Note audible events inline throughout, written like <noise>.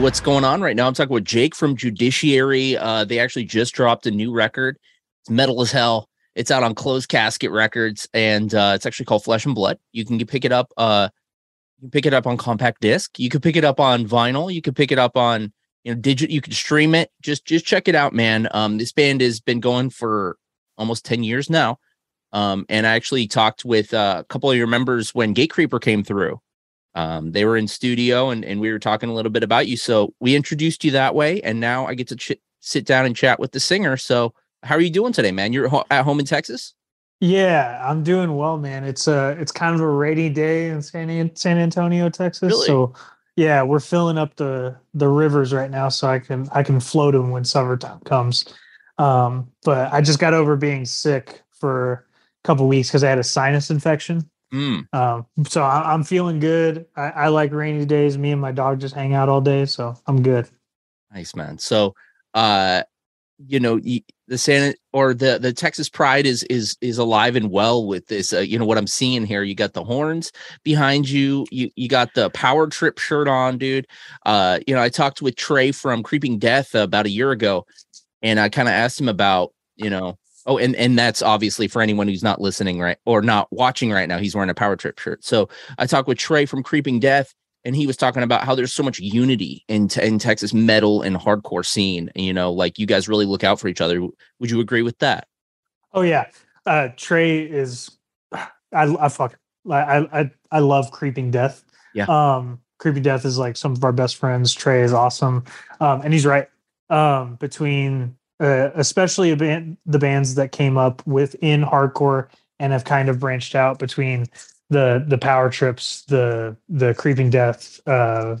What's going on right now? I'm talking with Jake from Judiciary. Uh, they actually just dropped a new record. It's metal as hell. It's out on Closed Casket Records, and uh, it's actually called Flesh and Blood. You can pick it up. Uh, you can pick it up on compact disc. You can pick it up on vinyl. You can pick it up on you know digital. You can stream it. Just just check it out, man. Um, this band has been going for almost ten years now. Um, and I actually talked with uh, a couple of your members when Gatecreeper came through um, they were in studio and, and we were talking a little bit about you. So we introduced you that way. And now I get to ch- sit down and chat with the singer. So how are you doing today, man? You're ho- at home in Texas? Yeah, I'm doing well, man. It's a it's kind of a rainy day in San San Antonio, Texas. Really? So yeah, we're filling up the the rivers right now, so I can I can float them when summertime comes. Um, but I just got over being sick for a couple weeks because I had a sinus infection. Mm. Um, so I, am feeling good. I, I, like rainy days. Me and my dog just hang out all day, so I'm good. Nice man. So, uh, you know, the Santa or the the Texas Pride is is is alive and well with this. Uh, you know what I'm seeing here. You got the horns behind you. You you got the Power Trip shirt on, dude. Uh, you know, I talked with Trey from Creeping Death about a year ago, and I kind of asked him about you know Oh, and and that's obviously for anyone who's not listening right or not watching right now. He's wearing a Power Trip shirt. So I talked with Trey from Creeping Death, and he was talking about how there's so much unity in in Texas metal and hardcore scene. You know, like you guys really look out for each other. Would you agree with that? Oh yeah, uh, Trey is. I I fuck. I I I love Creeping Death. Yeah. Um, Creeping Death is like some of our best friends. Trey is awesome. Um, and he's right. Um, between uh, especially band, the bands that came up within hardcore and have kind of branched out between the the power trips, the the creeping death, uh,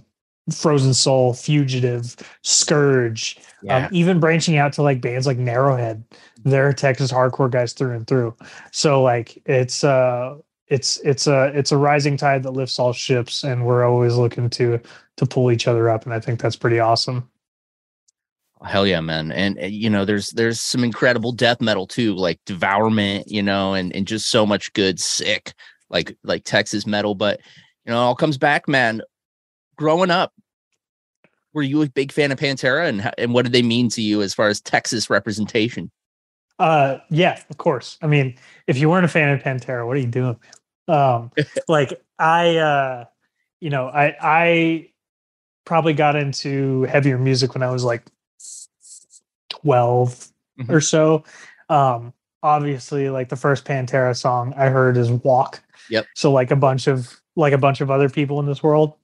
frozen soul, fugitive, scourge, um, yeah. um, even branching out to like bands like Narrowhead. They're Texas hardcore guys through and through. So like it's uh it's it's a it's a rising tide that lifts all ships, and we're always looking to to pull each other up, and I think that's pretty awesome. Hell yeah, man. And, and, you know, there's there's some incredible death metal too, like Devourment, you know, and and just so much good sick like like Texas metal, but you know, it all comes back, man. Growing up, were you a big fan of Pantera and and what did they mean to you as far as Texas representation? Uh yeah, of course. I mean, if you weren't a fan of Pantera, what are you doing? Um <laughs> like I uh you know, I I probably got into heavier music when I was like 12 mm-hmm. or so. Um, obviously, like the first Pantera song I heard is Walk. Yep. So like a bunch of like a bunch of other people in this world.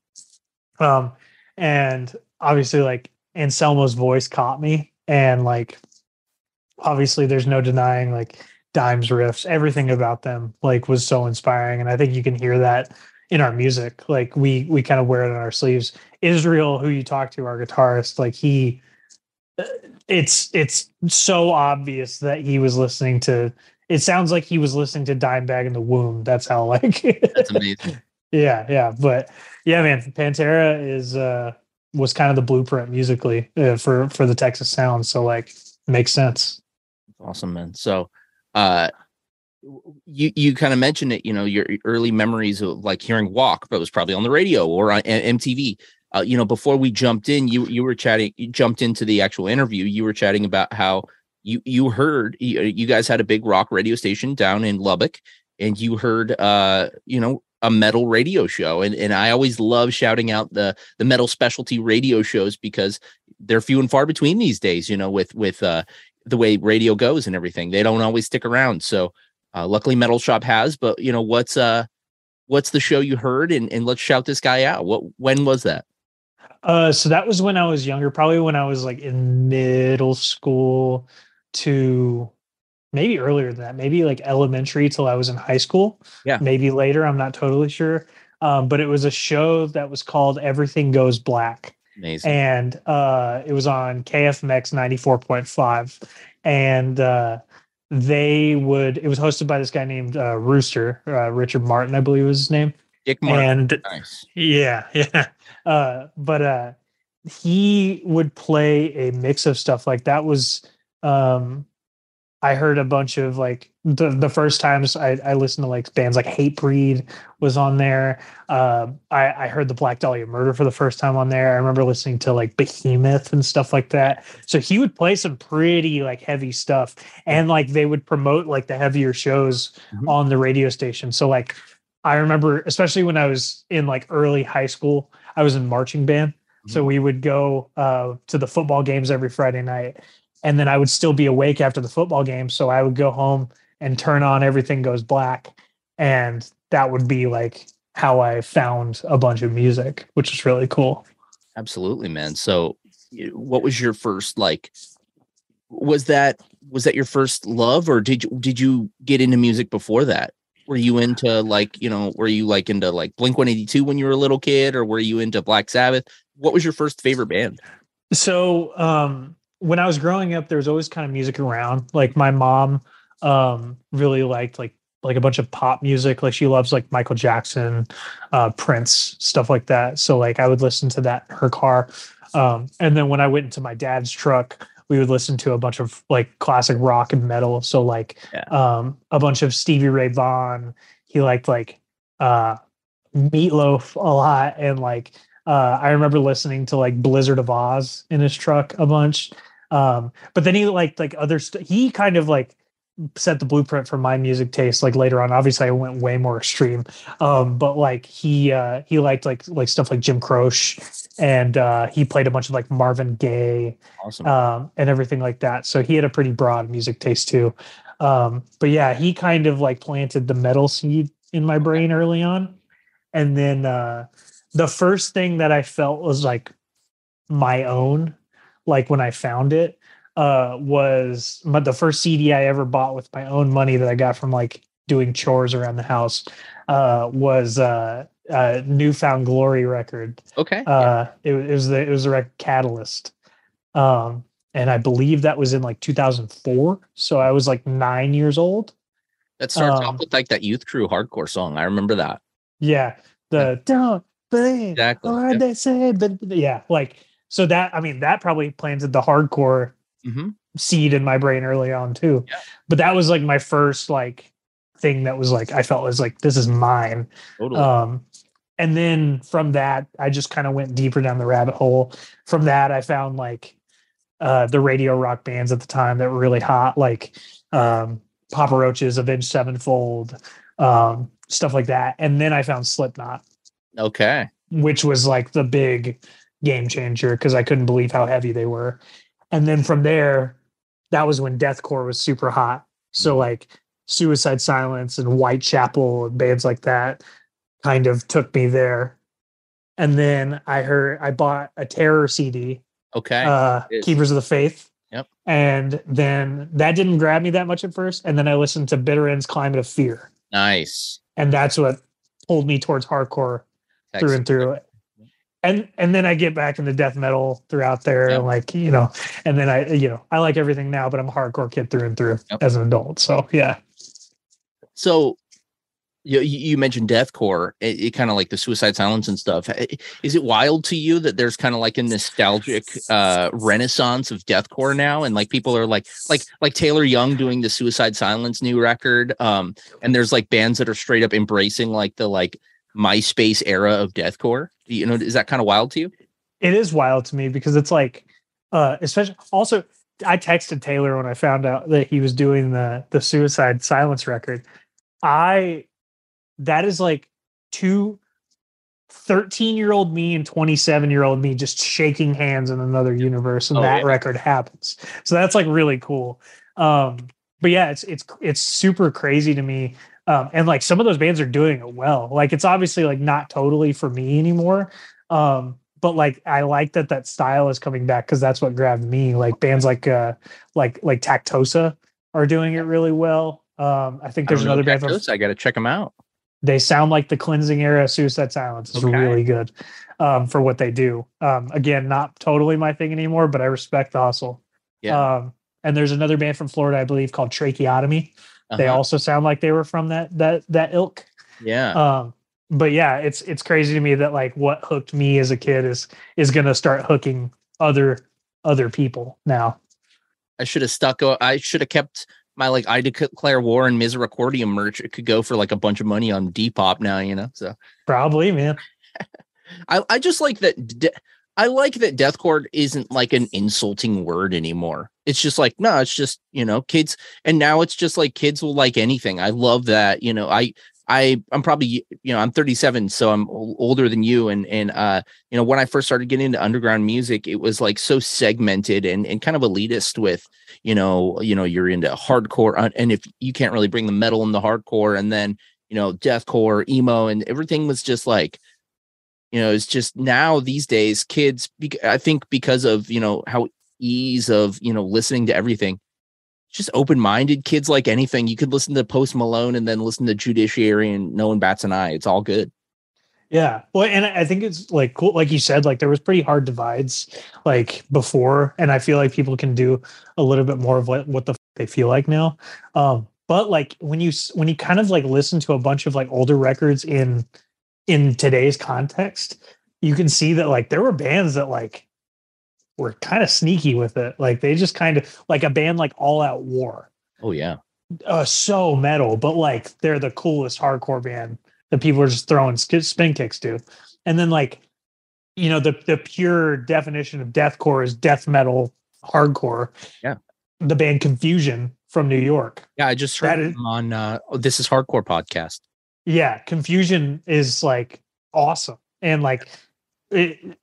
Um, and obviously like Anselmo's voice caught me and like obviously there's no denying like Dime's riffs, everything about them like was so inspiring. And I think you can hear that in our music. Like we we kind of wear it on our sleeves. Israel, who you talk to, our guitarist, like he, it's it's so obvious that he was listening to. It sounds like he was listening to Dimebag in the womb. That's how like. That's <laughs> amazing. yeah, yeah, but yeah, man, Pantera is uh was kind of the blueprint musically uh, for for the Texas sound. So like, makes sense. Awesome, man. So, uh, you you kind of mentioned it. You know, your early memories of like hearing Walk, but it was probably on the radio or on MTV. Uh, you know, before we jumped in, you you were chatting, you jumped into the actual interview. You were chatting about how you you heard you, you guys had a big rock radio station down in Lubbock, and you heard uh you know a metal radio show. And and I always love shouting out the the metal specialty radio shows because they're few and far between these days you know with with uh the way radio goes and everything. They don't always stick around. So uh, luckily metal shop has but you know what's uh what's the show you heard? And and let's shout this guy out. What when was that uh so that was when I was younger probably when I was like in middle school to maybe earlier than that, maybe like elementary till I was in high school. Yeah. Maybe later. I'm not totally sure. Um, but it was a show that was called Everything Goes Black. Amazing. And uh, it was on KFMX 94.5. And uh, they would, it was hosted by this guy named uh, Rooster, uh, Richard Martin, I believe was his name. Dick Martin. And nice. yeah, <laughs> yeah. Uh, but uh, he would play a mix of stuff like that was um I heard a bunch of like the the first times I, I listened to like bands like Hatebreed was on there. Uh, I, I heard the Black Dahlia Murder for the first time on there. I remember listening to like Behemoth and stuff like that. So he would play some pretty like heavy stuff, and like they would promote like the heavier shows Mhm. on the radio station. So like I remember, especially when I was in like early high school, I was in marching band. So we would go uh, to the football games every Friday night, and then I would still be awake after the football game. So I would go home and turn on Everything Goes Black, and that would be like how I found a bunch of music, which was really cool. Absolutely, man. So, what was your first like? Was that was that your first love, or did you did you get into music before that? Were you into like you know? Were you like into like Blink One Eighty Two when you were a little kid, or were you into Black Sabbath? What was your first favorite band? So um, when I was growing up, there was always kind of music around. Like my mom um, really liked like like a bunch of pop music. Like she loves like Michael Jackson, uh, Prince, stuff like that. So like I would listen to that in her car. Um, and then when I went into my dad's truck, we would listen to a bunch of like classic rock and metal. So like Yeah. um, a bunch of Stevie Ray Vaughan. He liked like uh, Meatloaf a lot, and like uh, I remember listening to like Blizzard of Ozz in his truck a bunch. Um, but then he liked like other st- he kind of like set the blueprint for my music taste like later on obviously i went way more extreme um but like he uh he liked like like stuff like jim croce and uh he played a bunch of like marvin gaye Awesome. um, and everything like that. So he had a pretty broad music taste too. Um, but yeah, he kind of like planted the metal seed in my brain early on. And then uh, the first thing that I felt was like my own, like when I found it, uh, was my, the first CD I ever bought with my own money that I got from like doing chores around the house uh, was uh, uh, New Found Glory record okay. uh it, it was the it was the record catalyst um and i believe that was in like 2004 so i was like nine years old that starts um, off with like that youth crew hardcore song. I remember that. yeah the don't believe Exactly. Yep. they say but yeah like so that i mean that probably planted the hardcore hmm seed in my brain early on too Yeah. but that was like my first like thing that was like i felt was like this is mine Totally. Um, and then from that, I just kind of went deeper down the rabbit hole. From that, I found like uh, the radio rock bands at the time that were really hot, like um, Papa Roach's, Avenged Sevenfold, um, stuff like that. And then I found Slipknot, okay. which was like the big game changer because I couldn't believe how heavy they were. And then from there, that was when deathcore was super hot. So like Suicide Silence and Whitechapel and bands like that kind of took me there. And then I heard I bought a Terror CD, Okay. uh, Keepers of the Faith. Yep. And then that didn't grab me that much at first. And then I listened to Bitter End's Climate of Fear. nice. And that's what pulled me towards hardcore through and through. And and then I get back into death metal throughout there, Yep. and like you know, and then I you know I like everything now, but I'm a hardcore kid through and through Yep. as an adult. So yeah, So you, you mentioned deathcore, it, it kind of like the suicide silence and stuff. Is it wild to you that there's kind of like a nostalgic uh renaissance of deathcore now and like people are like like like Taylor Young doing the suicide silence new record um and there's like bands that are straight up embracing like the like MySpace era of deathcore. You know, is that kind of wild to you? it is wild to me because it's like, uh, especially also. I texted Taylor when I found out that he was doing the the suicide silence record. I that is like two 13 year old me and 27 year old me just shaking hands in another universe and Oh, that yeah. record happens so that's like really cool um but yeah it's it's it's super crazy to me um and like some of those bands are doing it well. Like it's obviously like not totally for me anymore. Um but like i like that that style is coming back because that's what grabbed me. Like bands like uh like like tactosa are doing it really well. Um i think there's know another band from I got to check them out. they sound like the cleansing era suicide silence. Is Okay. really good um, for what they do. Um, again not totally my thing anymore but i respect the hustle. Yeah. um, and there's another band from florida i believe called tracheotomy they Uh-huh. also sound like they were from that that that ilk yeah. um, but yeah it's it's crazy to me that like what hooked me as a kid is is gonna start hooking other other people now I should have stuck. I should have kept my like I declare war and Misericordiam merch. It could go for like a bunch of money on Depop now, you know. So probably man <laughs> I I just like that. De- I like that deathcore isn't like an insulting word anymore. It's just like no, it's just you know kids, and now it's just like kids will like anything. I love that. You know, I I I'm probably you know I'm 37, so I'm older than you, and and uh you know when I first started getting into underground music, it was like so segmented and and kind of elitist with you know you know you're into hardcore, uh, and if you can't really bring the metal and the hardcore, and then you know deathcore, emo, and everything was just like you know it's just now these days kids i think because of you know how ease of you know listening to everything just open-minded kids like anything you could listen to post malone and then listen to judiciary and no one bats an eye it's all good Yeah. Well, and I think it's like cool. Like you said, like there was pretty hard divides like before. And I feel like people can do a little bit more of what, what the f- they feel like now. Um, but like when you, when you kind of like listen to a bunch of like older records in, in today's context, you can see that like there were bands that like were kind of sneaky with it. Like they just kind of like a band like All Out War oh yeah uh, so metal, but like they're the coolest hardcore band that people are just throwing spin kicks to. And then like, you know, the the pure definition of deathcore is death metal hardcore. Yeah. The band Confusion from New York. yeah i just heard is- on uh oh, this is hardcore podcast Yeah, Confusion is like awesome. And like it,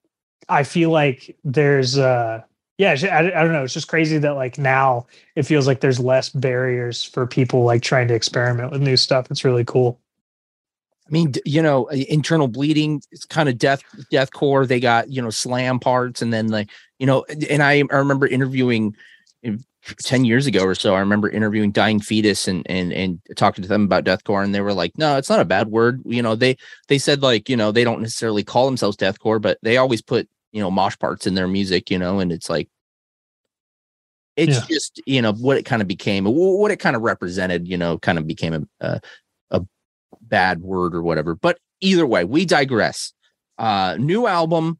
I feel like there's uh yeah, I, I don't know. It's just crazy that like now it feels like there's less barriers for people like trying to experiment with new stuff. It's really cool. I mean, you know, internal bleeding, it's kind of death, deathcore. They got, you know, slam parts. And then like, you know, and I, I remember interviewing in- 10 years ago or so, I remember interviewing dying fetus and, and, and talking to them about deathcore. And they were like, no, it's not a bad word. You know, they, they said like, you know, they don't necessarily call themselves deathcore, but they always put, you know, mosh parts in their music, you know, and it's like, it's Yeah. just, you know, what it kind of became, what it kind of represented, you know, kind of became a, a, a bad word or whatever. But either way, we digress. Uh new album.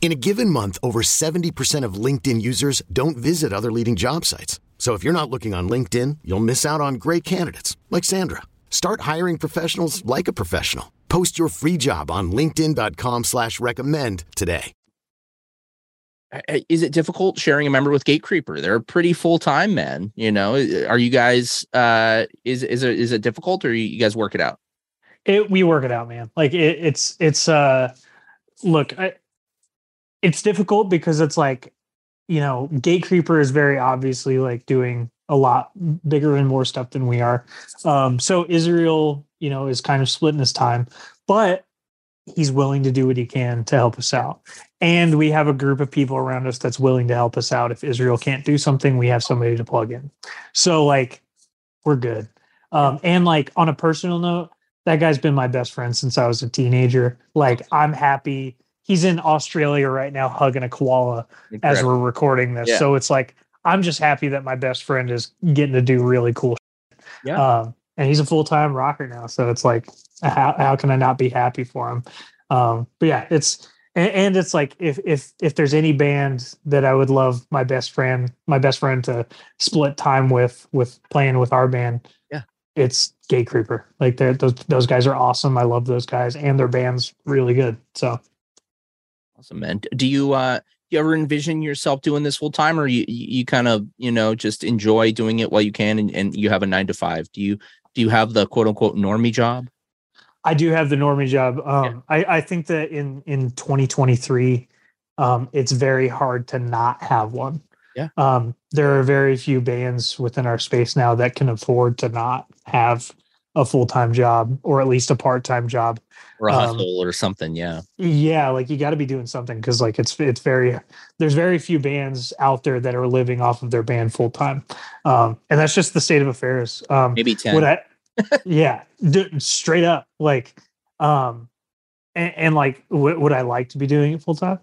In a given month, over 70% of LinkedIn users don't visit other leading job sites. So if you're not looking on LinkedIn, you'll miss out on great candidates like Sandra. Start hiring professionals like a professional. Post your free job on linkedin.com slash recommend today. Is it difficult sharing a member with Gatecreeper? They're a pretty full time man. You know, are you guys? uh Is is it is it difficult, or you guys work it out? It we work it out, man. Like it, it's it's uh, look, I, it's difficult because it's like, you know, Gatecreeper is very obviously like doing a lot bigger and more stuff than we are. Um, so Israel, you know, is kind of splitting his time, but he's willing to do what he can to help us out. And we have a group of people around us that's willing to help us out. If Israel can't do something, we have somebody to plug in. So like we're good. Um, and like on a personal note, that guy's been my best friend since I was a teenager. Like I'm happy. He's in Australia right now hugging a koala Incredible. as we're recording this. Yeah. So it's like I'm just happy that my best friend is getting to do really cool. Shit. Yeah. Um, and he's a full time rocker now, so it's like, how how can I not be happy for him? Um, but yeah, it's and, and it's like if if if there's any band that I would love my best friend my best friend to split time with with playing with our band, Yeah. it's Gatecreeper. Like those those guys are awesome. I love those guys, and their band's really good. So Awesome, man. Do you uh do you ever envision yourself doing this full time, or you you kind of you know just enjoy doing it while you can, and, and you have a nine to five? Do you do you have the quote unquote normie job? I do have the normie job. Um, I, I think that in in 2023, um, it's very hard to not have one. Yeah. Um, there are very few bands within our space now that can afford to not have a full time job or at least a part time job. or a Um, hustle or something. Yeah. Yeah, like you got to be doing something because like it's it's very there's very few bands out there that are living off of their band full time, um, and that's just the state of affairs. Um, Maybe 10. Would I? <laughs> yeah, d- straight up, like, um, and, and like, would, would I like to be doing it full time?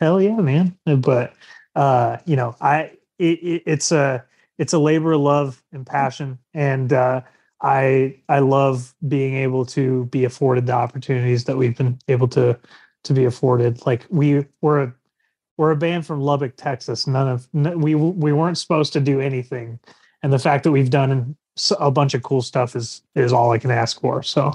Hell yeah, man! But uh, you know, I it, it, it's a it's a labor of love and passion, and uh, I I love being able to be afforded the opportunities that we've been able to to be afforded. Like we we're a we're a band from Lubbock, Texas. None of we we weren't supposed to do anything, and the fact that we've done a bunch of cool stuff is is all I can ask for. So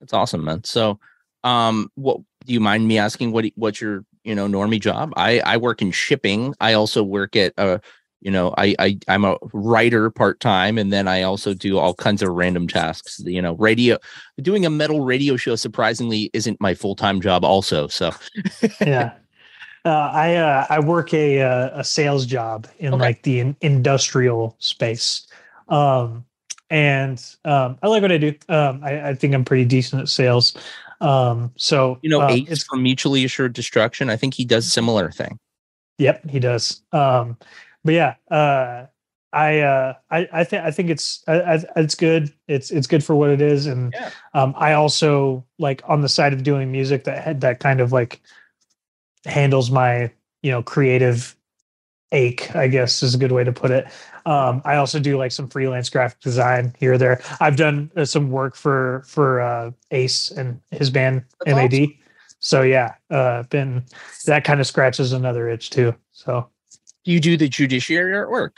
That's awesome, man. So, um, what do you mind me asking? What what's your you know normie job? I I work in shipping. I also work at uh, you know, I I I'm a writer part time, and then I also do all kinds of random tasks. You know, radio, doing a metal radio show surprisingly isn't my full time job. Also, so <laughs> yeah. Uh, I uh, I work a uh, a sales job in Okay. like the in- industrial space, um, and um, I like what I do. Um, I, I think I'm pretty decent at sales. Um, so you know, um, Ace it's from Mutually Assured Destruction. I think he does similar thing. Yep, he does. Um, but yeah, uh, I, uh, I, I think, I think it's, I, I, it's good. It's, it's good for what it is. And, Yeah. um, I also like on the side of doing music that had that kind of like handles my, you know, creative ache, I guess is a good way to put it. Um, I also do like some freelance graphic design here or there. I've done uh, some work for, for, uh, Ace and his band That's MAD. So yeah, uh, been, that kind of scratches another itch too. So, you do the judiciary artwork?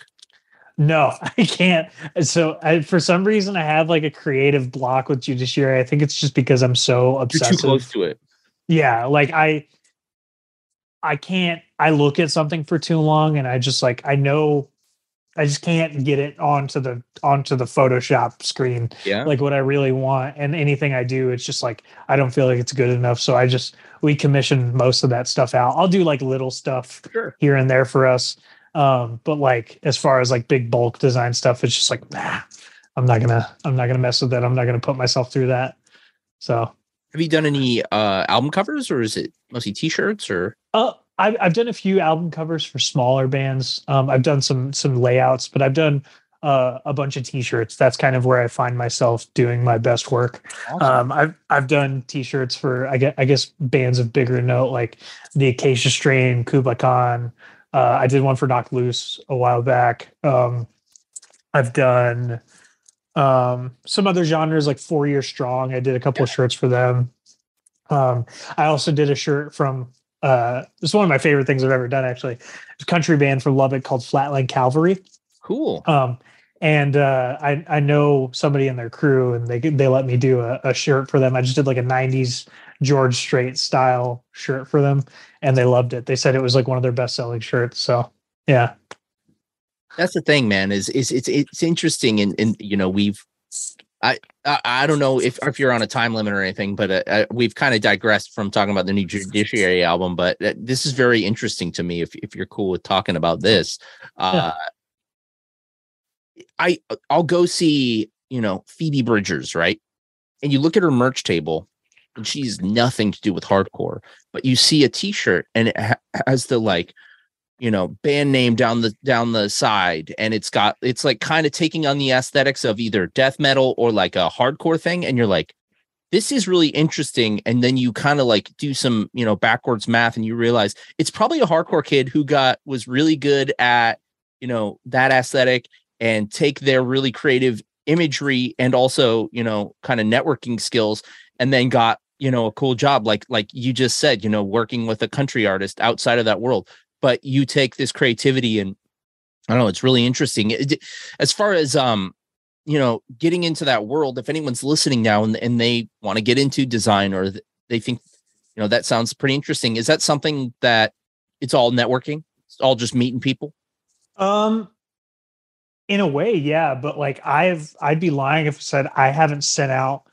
No, <laughs> I can't. So I, for some reason, I have like a creative block with judiciary. I think it's just because I'm so You're too close to it. Yeah, like I, I can't. I look at something for too long, and I just like I know, I just can't get it onto the onto the Photoshop screen Yeah. like what I really want. And anything I do, it's just like I don't feel like it's good enough. So I just we commission most of that stuff out. I'll do like little stuff Sure. here and there for us. Um, but like as far as like big bulk design stuff, it's just like nah, I'm not gonna I'm not gonna mess with that. I'm not gonna put myself through that. So Have you done any uh album covers or is it mostly t-shirts or Uh, I've I've done a few album covers for smaller bands. Um, I've done some some layouts, but I've done uh, a bunch of t-shirts. That's kind of where I find myself doing my best work. Um, I've I've done t-shirts for I guess I guess bands of bigger note like the Acacia Strain, Kublai Khan. Uh, I did one for Knocked Loose a while back. Um, I've done um, some other genres like Four Year Strong. I did a couple of shirts for them. Um, I also did a shirt from uh, it's one of my favorite things I've ever done. Actually, it's a country band from Lubbock called Flatland Cavalry. cool. Um, and uh, I I know somebody in their crew, and they they let me do a, a shirt for them. I just did like a '90s George Strait style shirt for them, and they loved it. They said it was like one of their best selling shirts. So yeah, That's the thing, man. Is is it's it's interesting, and and you know we've. I, I I don't know if if you're on a time limit or anything, but uh, uh, we've kind of digressed from talking about the new Judiciary album. But uh, this is very interesting to me. If if you're cool with talking about this, uh, I I'll go see you know Phoebe Bridgers, right? And you look at her merch table, and she's nothing to do with hardcore, but you see a T-shirt and it ha- has the like you know band name down the down the side and it's got it's like kind of taking on the aesthetics of either death metal or like a hardcore thing and you're like this is really interesting and then you kind of like do some you know backwards math and you realize it's probably a hardcore kid who got was really good at you know that aesthetic and take their really creative imagery and also you know kind of networking skills and then got you know a cool job. Like like you just said you know working with a country artist outside of that world but you take this creativity and I don't know, it's really interesting. It- as far as um, you know, getting into that world, if anyone's listening now and, and they want to get into design or th- they think, you know, that sounds pretty interesting. Is that something that it's all networking? It's all just meeting people? Um, in a way, yeah, but like I've I'd be lying if I said I haven't sent out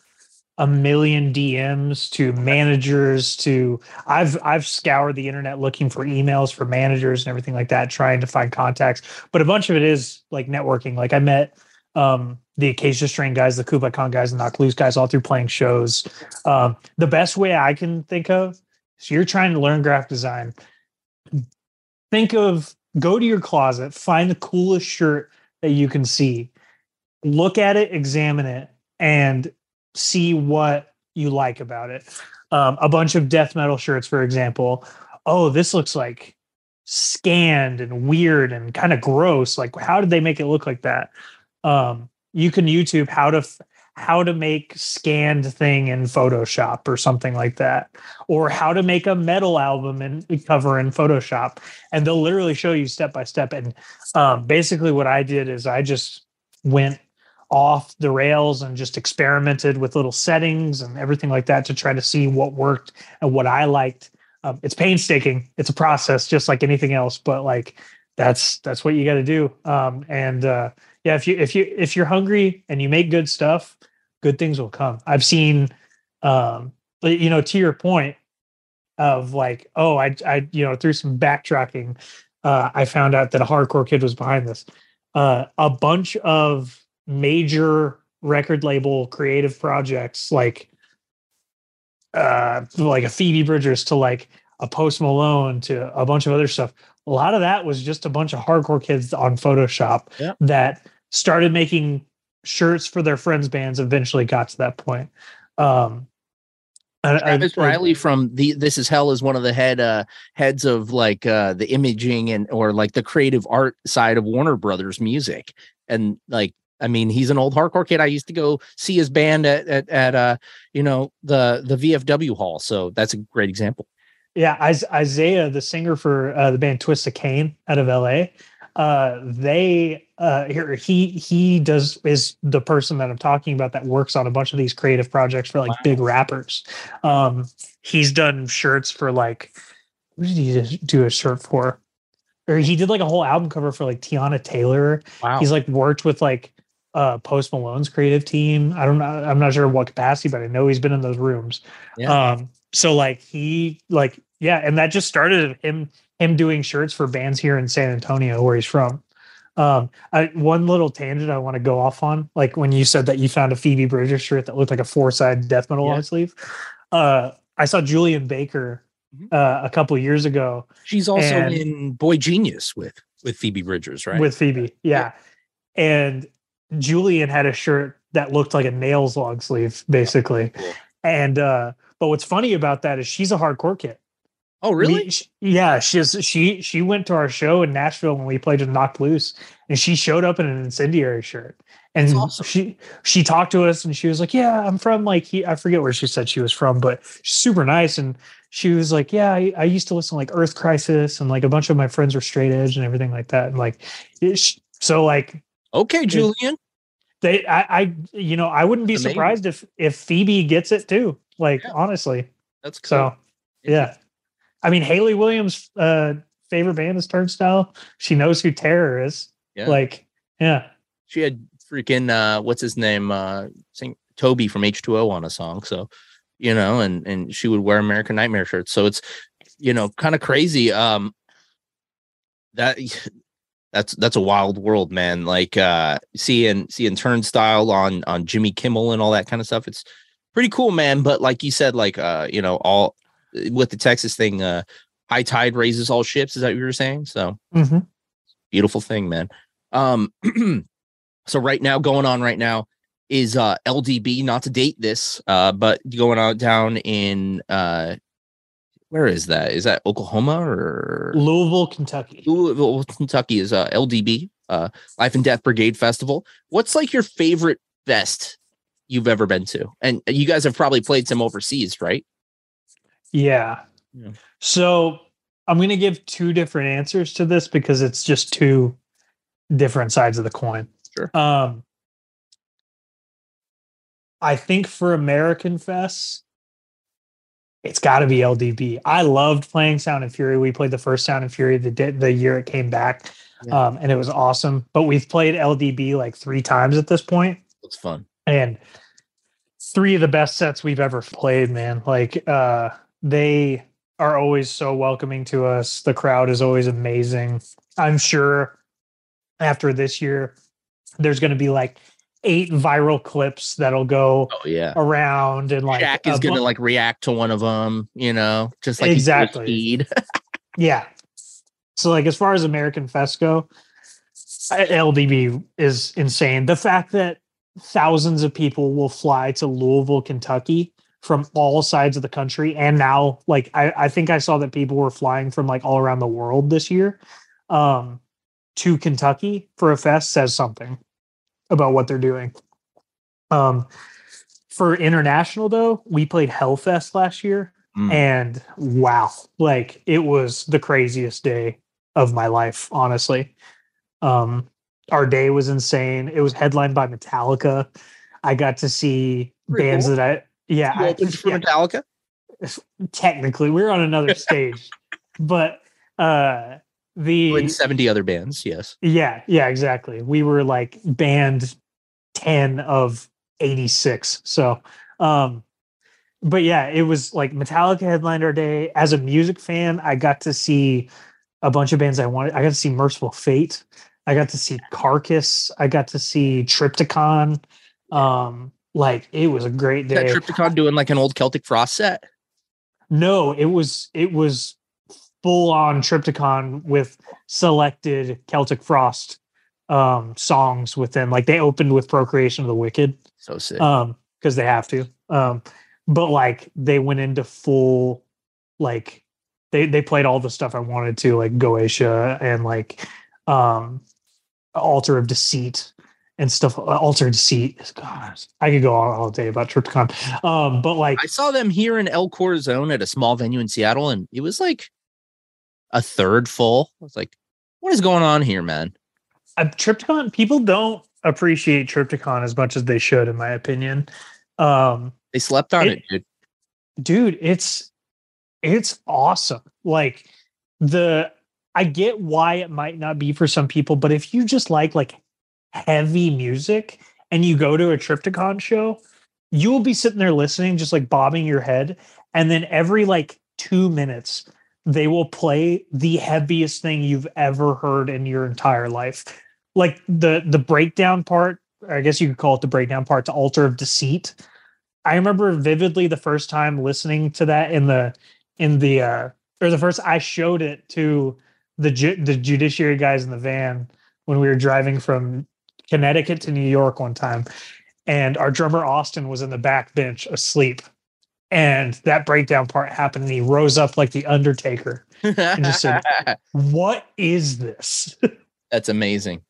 a million DMs to managers to I've I've scoured the internet looking for emails for managers and everything like that, trying to find contacts. But a bunch of it is like networking. Like I met um the Acacia Strain guys, the Kublai Khan guys, the Knocked Loose guys all through playing shows. Um, the best way I can think of is you're trying to learn graphic design. Think of go to your closet, find the coolest shirt that you can see, look at it, examine it, and see what you like about it. Um, a bunch of death metal shirts, for example. Oh, this looks like scanned and weird and kind of gross. Like, how did they make it look like that? Um, you can YouTube how to f- how to make scanned thing in Photoshop or something like that, or how to make a metal album and cover in Photoshop, and they'll literally show you step by step. And um, basically, what I did is I just went off the rails and just experimented with little settings and everything like that to try to see what worked and what I liked. Um, it's painstaking. It's a process, just like anything else. But like that's that's what you got to do. Um, and uh, yeah, if you if you if you're hungry and you make good stuff, good things will come. I've seen, um, you know, to your point of like, oh, I I you know through some backtracking, uh, I found out that a hardcore kid was behind this. Uh, a bunch of major record label creative projects like uh like a Phoebe Bridgers to like a Post Malone to a bunch of other stuff. A lot of that was just a bunch of hardcore kids on Photoshop Yeah. that started making shirts for their friends' bands. Eventually, got to that point. Um, I- I- I- Riley from the This Is Hell is one of the head uh heads of like uh the imaging and or like the creative art side of Warner Brothers music. And like I mean, he's an old hardcore kid. I used to go see his band at at, at uh you know the the VFW hall. So that's a great example. Yeah, Is- Isaiah, the singer for uh, the band Twist of Cane out of LA, uh, they uh, here he he does is the person that I'm talking about that works on a bunch of these creative projects for like big rappers. Um, he's done shirts for like what did he do a shirt for? Or he did like a whole album cover for like Teyana Taylor. Wow. He's like worked with like uh Post Malone's creative team. I don't know. I'm not sure what capacity, but I know he's been in those rooms. Yeah. Um, so like he like yeah, and that just started him him doing shirts for bands here in San Antonio where he's from. Um, I, one little tangent I want to go off on, like when you said that you found a Phoebe Bridgers shirt that looked like a four side death metal Yeah. long sleeve. uh, I saw Julien Baker Mhm. uh, a couple years ago She's also in Boy Genius with with Phoebe Bridgers, right? with Phoebe. Yeah. And Julien had a shirt that looked like a nails long sleeve, basically. And uh, but what's funny about that is she's a hardcore kid. oh, We- really? yeah, she's she she went to our show in Nashville when we played in Knocked Loose, and she showed up in an incendiary shirt. And awesome. she she talked to us, and she was like, "Yeah, I'm from like he, I forget where she said she was from, but she's super nice." And she was like, "Yeah, I, I used to listen to like Earth Crisis, and like a bunch of my friends were straight edge and everything like that." And like, it, sh- so like okay, Julien. they, I, I, you know, I wouldn't be Amazing. surprised if if Phoebe gets it too. Like Yeah. honestly, That's cool. so yeah. I mean, Hayley Williams' uh, favorite band is Turnstile. She knows who Terror is. Yeah. Like, yeah. she had freaking uh what's his name uh sing toby from h2o on a song so you know and and she would wear american nightmare shirts so it's you know kind of crazy um that <laughs> that's that's a wild world man. Like uh seeing seeing turnstile on on jimmy kimmel and all that kind of stuff it's pretty cool man. But like you said like uh you know all with the texas thing uh high tide raises all ships is that what you were saying? So Mhm. beautiful thing man. Um <clears throat> so right now going on right now is uh ldb not to date this uh but going on down in uh where is that is that oklahoma or Louisville, Kentucky. Louisville, Kentucky is uh ldb uh life and death brigade festival what's like your favorite fest you've ever been to and you guys have probably played some overseas right Yeah. Yeah. So I'm going to give two different answers to this because it's just two different sides of the coin. Sure. Um, I think for American Fest, it's got to be LDB. I loved playing Sound and Fury. We played the first Sound and Fury the the year it came back, Yeah. um, and it was awesome. But we've played LDB like three times at this point, it's fun and three of the best sets we've ever played. Man, like uh, they are always so welcoming to us. The crowd is always amazing. I'm sure after this year, there's going to be like eight viral clips that'll go oh yeah around and like Jack is bu- gonna like react to one of them, you know, just like he did with Exactly. Speed. <laughs> Yeah. So like as far as American Fest go, LDB is insane. The fact that thousands of people will fly to Louisville, Kentucky from all sides of the country. And now like I, I think I saw that people were flying from like all around the world this year um to Kentucky for a fest says something about what they're doing. Um for international though, we played Hellfest last year Mm. and wow like it was the craziest day of my life honestly um our day was insane it was headlined by metallica i got to see Pretty bands cool. that i yeah, I, opened for yeah, Metallica. technically we were on another <laughs> stage but uh the And 70 other bands, yes. yeah, yeah, exactly. We were like band 10 of 86. So, um, but yeah, it was like Metallica headlined our day. As a music fan, I got to see a bunch of bands I wanted. I got to see Mercyful Fate. I got to see Carcass. I got to see Triptykon. Um, like it was a great Is that day. Triptykon doing like an old Celtic Frost set? No, it was it was full on Triptykon with selected Celtic Frost um songs within like they opened with Procreation of the Wicked. So sick. um because they have to. Um but like they went into full like they they played all the stuff I wanted to like Goetia and like um Altar of Deceit and stuff. Altar of Deceit. God I could go on all day about Triptykon um but like I saw them here in El Corazon at a small venue in Seattle, and it was like a third full. I was like, what is going on here, man? uh, Triptykon people don't appreciate Triptykon as much as they should, in my opinion. Um, They slept on It- it, dude. dude, it's it's awesome. Like the I get why it might not be for some people, but if you just like like heavy music and you go to a Triptykon show, you will be sitting there listening, just like bobbing your head, and then every like two minutes they will play the heaviest thing you've ever heard in your entire life. Like the the breakdown part, I guess you could call it the breakdown part to altar of deceit. I remember vividly the first time listening to that in the in the uh or the first I showed it to the ju- the judiciary guys in the van when we were driving from Connecticut to New York one time, and our drummer Austin was in the back bench asleep, and that breakdown part happened, and he rose up like the Undertaker and just said, <laughs> "What is this?" That's amazing.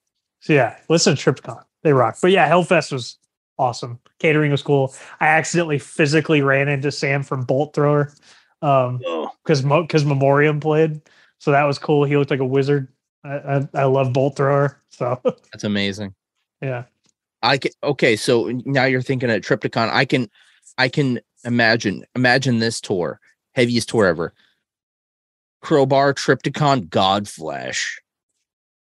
So yeah, listen to Triptykon. They rock. But yeah, Hellfest was awesome. Catering was cool. I accidentally physically ran into Sam from Bolt Thrower um because because Memoriam played. So that was cool. He looked like a wizard. I, I, I love Bolt Thrower. So <laughs> That's amazing. yeah. I can okay, so now you're thinking of Triptykon. I can I can imagine imagine this tour, heaviest tour ever. Crowbar, Triptykon, Godflesh.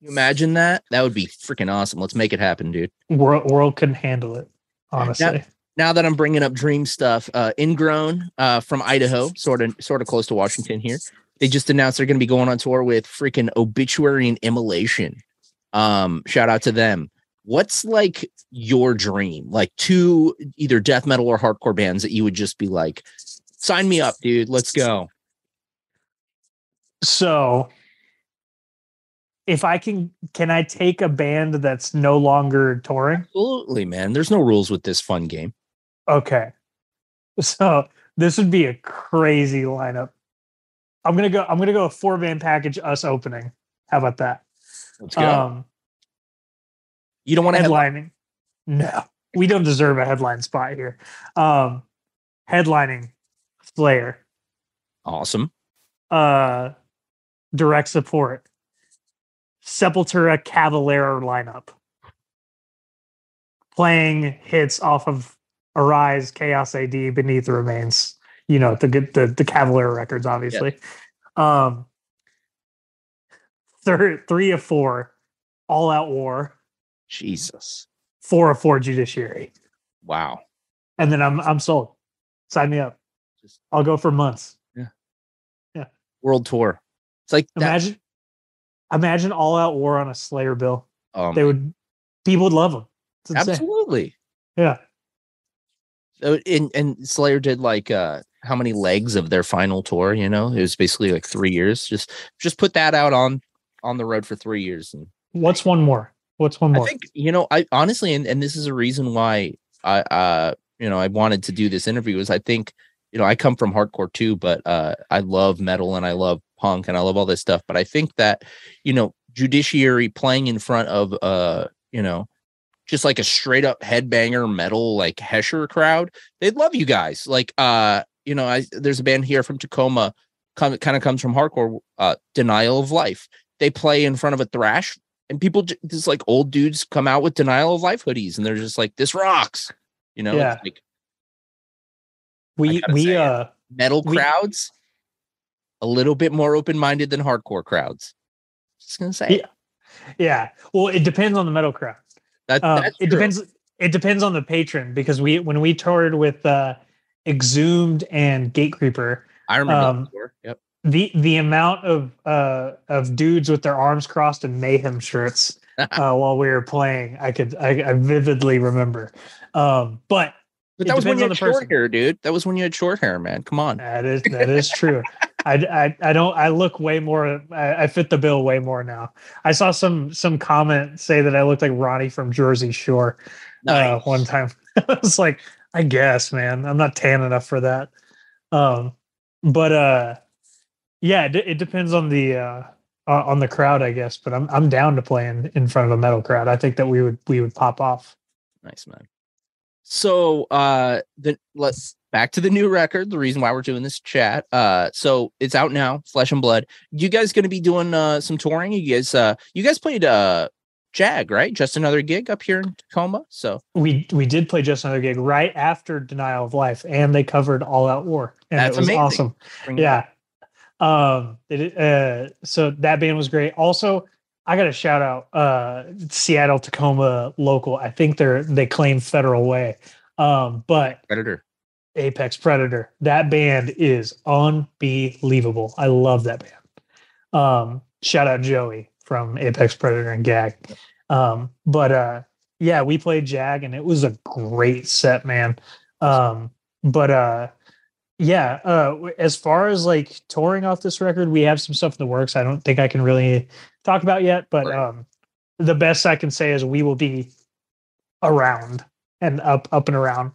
You imagine that? That would be freaking awesome. Let's make it happen, dude. World world couldn't handle it, honestly. Now that I'm bringing up dream stuff, uh, Ingrown uh, from Idaho, sort of sort of close to Washington here. They just announced they're going to be going on tour with freaking Obituary and Immolation. Um, shout out to them. What's like your dream? Like two either death metal or hardcore bands that you would just be like, sign me up, dude. Let's go. So if I can can I take a band that's no longer touring? Absolutely, man. There's no rules with this fun game. Okay. So this would be a crazy lineup. I'm gonna go. I'm gonna go a four band package. Us opening. How about that? Let's go. Um, you don't want to headline. headlining. No, we don't deserve a headline spot here. Um, headlining Slayer. Awesome. Uh, direct support. Sepultura Cavalera lineup. Playing hits off of Arise, Chaos AD, Beneath the Remains. You know the good the the Cavalera records, obviously. Um, third three of four, All Out War. Jesus. Four of four Judiciary, Wow. and then I'm I'm sold. Sign me up. I'll go for months. Yeah. Yeah. World tour. It's like that- Imagine, imagine All Out War on a Slayer bill. oh, they would, people would love them. Absolutely. Yeah. So and and Slayer did like uh how many legs of their final tour, you know? It was basically like 3 years. Just just put that out on on the road for 3 years and What's one more? What's one more? I think you know, I honestly and and this is a reason why I uh you know, I wanted to do this interview is I think you know, I come from hardcore too, but uh I love metal and I love punk and I love all this stuff, but I think that you know, judiciary playing in front of uh, you know, just like a straight up headbanger metal like Hesher crowd, they'd love you guys. Like uh, you know, I there's a band here from Tacoma come kind of comes from hardcore uh Denial of Life. They play in front of a thrash and people just like old dudes come out with Denial of Life hoodies and they're just like this rocks. You know, Yeah. it's like we we say uh metal We- crowds a little bit more open-minded than hardcore crowds. Just gonna say Yeah. yeah. Well, it depends on the metal crowd. that, Um, that's it true. depends. It depends on the patron because we when we toured with uh, Exhumed and Gatecreeper, I remember um. Yep. The the amount of uh of dudes with their arms crossed and mayhem shirts <laughs> uh, while we were playing, I could I, I vividly remember. Um, but But that was when you had short person. hair, dude. That was when you had short hair, man. Come on. That is that is true. <laughs> I, I I don't I look way more I, I fit the bill way more now. I saw some some comment say that I looked like Ronnie from Jersey Shore uh, one time. <laughs> I was like, I guess, man, I'm not tan enough for that. Um, but uh, yeah, it, it depends on the uh on on the crowd, I guess. But I'm I'm down to play in, front of a metal crowd. I think that we would we would pop off. Nice man. So uh the let's back to the new record, the reason why we're doing this chat. Uh so it's out now, Flesh and Blood. You guys gonna be doing uh some touring? You guys uh you guys played uh Jag, right? Just another gig up here in Tacoma. So We we did play just another gig right after Denial of Life, and they covered All Out War, and That's it was amazing. awesome. bring Yeah. Um. It, uh. So that band was great. Also, I got to shout out uh Seattle Tacoma local. I think they're they claim Federal Way. Um. But Predator. Apex Predator. That band is unbelievable. I love that band. Um, shout out Joey from Apex Predator and Gag. Um, but uh, yeah, we played Jag and it was a great set, man. Um, but uh yeah uh as far as like touring off this record we have some stuff in the works i don't think i can really talk about yet but Right. um the best i can say is we will be around and up up and around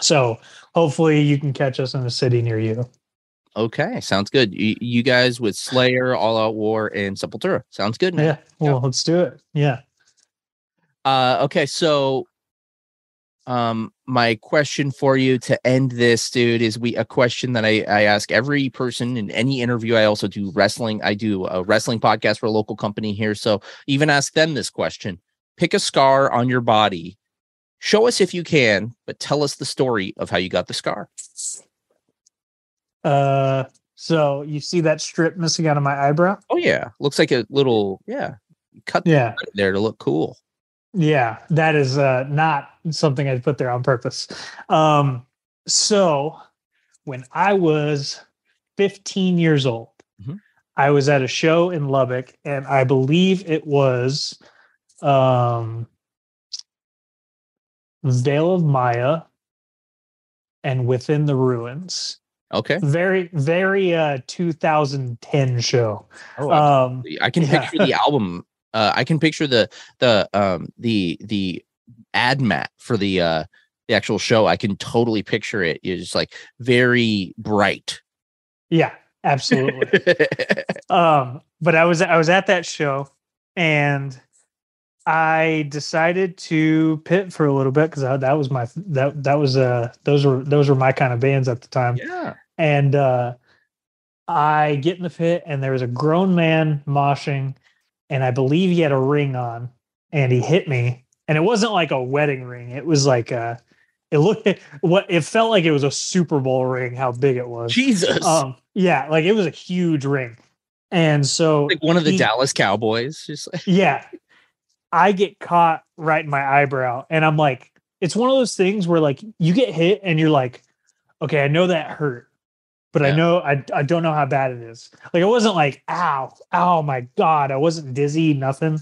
so hopefully you can catch us in a city near you Okay, sounds good. You, you guys with Slayer, All Out War, and Sepultura. Sounds good. man. yeah well let's do it yeah Uh, okay, so um, my question for you to end this, dude, is we a question that I, I ask every person in any interview. I also do wrestling. I do a wrestling podcast for a local company here, so even ask them this question: Pick a scar on your body. Show us if you can, but tell us the story of how you got the scar. uh so you see that strip missing out of my eyebrow Oh yeah, looks like a little yeah. Cut yeah there to look cool. Yeah, that is uh, not something I'd put there on purpose. Um, so, when I was 15 years old, Mhm. I was at a show in Lubbock, and I believe it was um, Veil of Maya and Within the Ruins. Okay. Very, very uh, 2010 show. Oh, I- Um, I can yeah. picture the album. Uh, I can picture the the um the the ad mat for the uh the actual show. I can totally picture it. It's just like very bright. yeah, absolutely. <laughs> um but i was i was at that show and i decided to pit for a little bit because that was my that that was uh those were those were my kind of bands at the time yeah. and uh i get in the pit and there was a grown man moshing and i believe he had a ring on and he hit me. And it wasn't like a wedding ring. It was like uh it looked what it felt like it was a super bowl ring how big it was. Jesus. um yeah like it was a huge ring. And so like one of the he- Dallas Cowboys. Just like yeah. I get caught right in my eyebrow and i'm like it's one of those things where like you get hit and you're like okay i know that hurt but i know I, I don't know how bad it is. Like it wasn't like ow oh my god i wasn't dizzy nothing.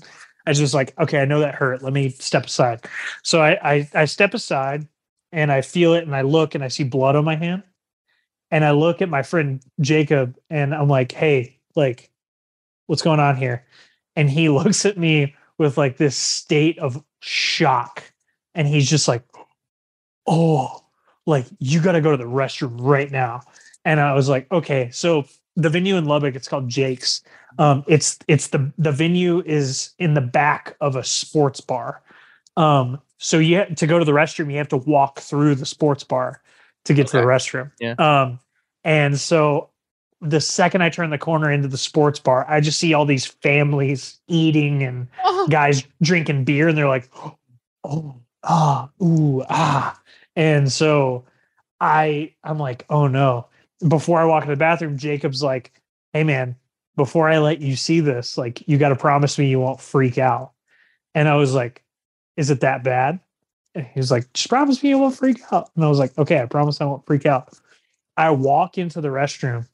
I was just like okay i know that hurt. Let me step aside. So i i, I step aside and i feel it and i look and i see blood on my hand. And i look at my friend jacob and i'm like hey like what's going on here? And he <laughs> looks at me with like this state of shock. And he's just like oh like you got to go to the restroom right now and i was like okay so the venue in lubbock it's called jake's. Um it's it's the the venue is in the back of a sports bar. Um so you have to go to the restroom you have to walk through the sports bar to get to the restroom. Yeah. um and so the second i turn the corner into the sports bar i just see all these families eating and guys drinking beer and they're like oh ah ooh ah. And so i i'm like oh no before i walk in the bathroom jacob's like hey man before i let you see this like you got to promise me you won't freak out. And i was like is it that bad? And he was like just promise me you won't freak out. And i was like okay i promise i won't freak out. I walk into the restroom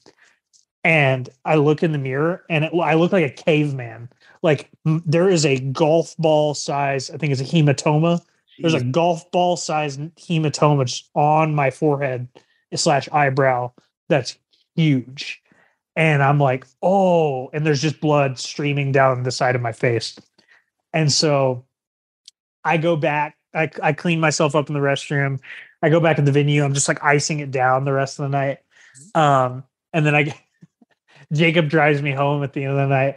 and i look in the mirror and it, i look like a caveman. Like there is a golf ball size i think it's a hematoma. There's a golf ball size hematoma on my forehead slash eyebrow that's huge and i'm like oh and there's just blood streaming down the side of my face and so i go back i, I clean myself up in the restroom i go back in the venue i'm just like icing it down the rest of the night um and then i <laughs> jacob drives me home at the end of the night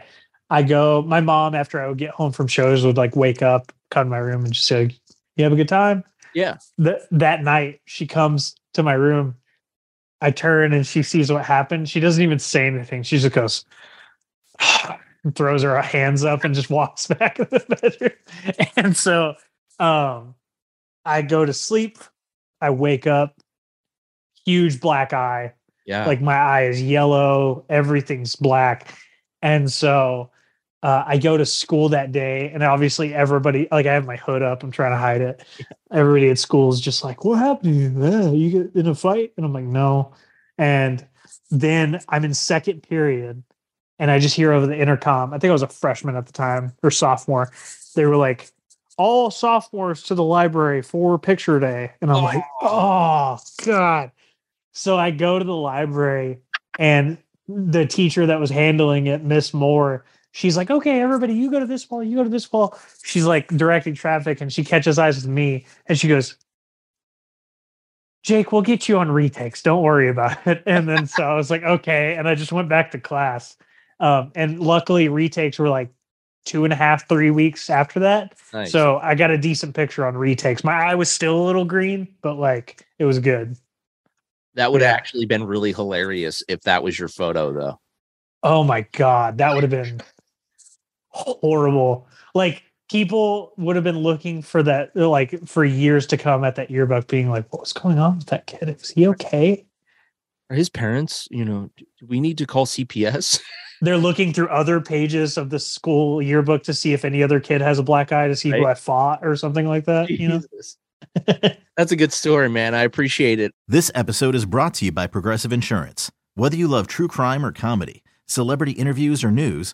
I go, my mom, after I would get home from shows, would like wake up, come to my room, and just say, You have a good time? Yeah. That that night, she comes to my room. I turn and she sees what happened. She doesn't even say anything. She just goes, <sighs> throws her hands up and just walks <laughs> back in the bedroom. And so um I go to sleep. I wake up, huge black eye Yeah. like my eye is yellow everything's black and so uh, i go to school that day and obviously everybody like i have my hood up i'm trying to hide it. <laughs> Everybody at school is just like what happened? To you you get in a fight? And i'm like no. And then i'm in second period and i just hear over the intercom i think i was a freshman at the time or sophomore they were like all sophomores to the library for picture day. And I'm like, oh, God. So I go to the library and the teacher that was handling it, Miss Moore, she's like, okay, everybody, you go to this wall, you go to this wall. She's like directing traffic and she catches eyes with me and she goes, Jake, we'll get you on retakes. Don't worry about it. <laughs> And then so I was like, okay. And I just went back to class. Um, and luckily, retakes were like two and a half, three weeks after that. Nice. So I got a decent picture on retakes. My eye was still a little green, but like it was good. That would have Yeah. actually been really hilarious if that was your photo, though. Oh my God. That would have been horrible. Like people would have been looking for that, like for years to come at that yearbook, being like, what was going on with that kid? Is he okay? Are his parents, you know, do we need to call CPS? <laughs> they're looking through other pages of the school yearbook to see if any other kid has a black eye to see who I fought or something like that. You know, That's a good story, man. I appreciate it. This episode is brought to you by Progressive Insurance. Whether you love true crime or comedy, celebrity interviews or news,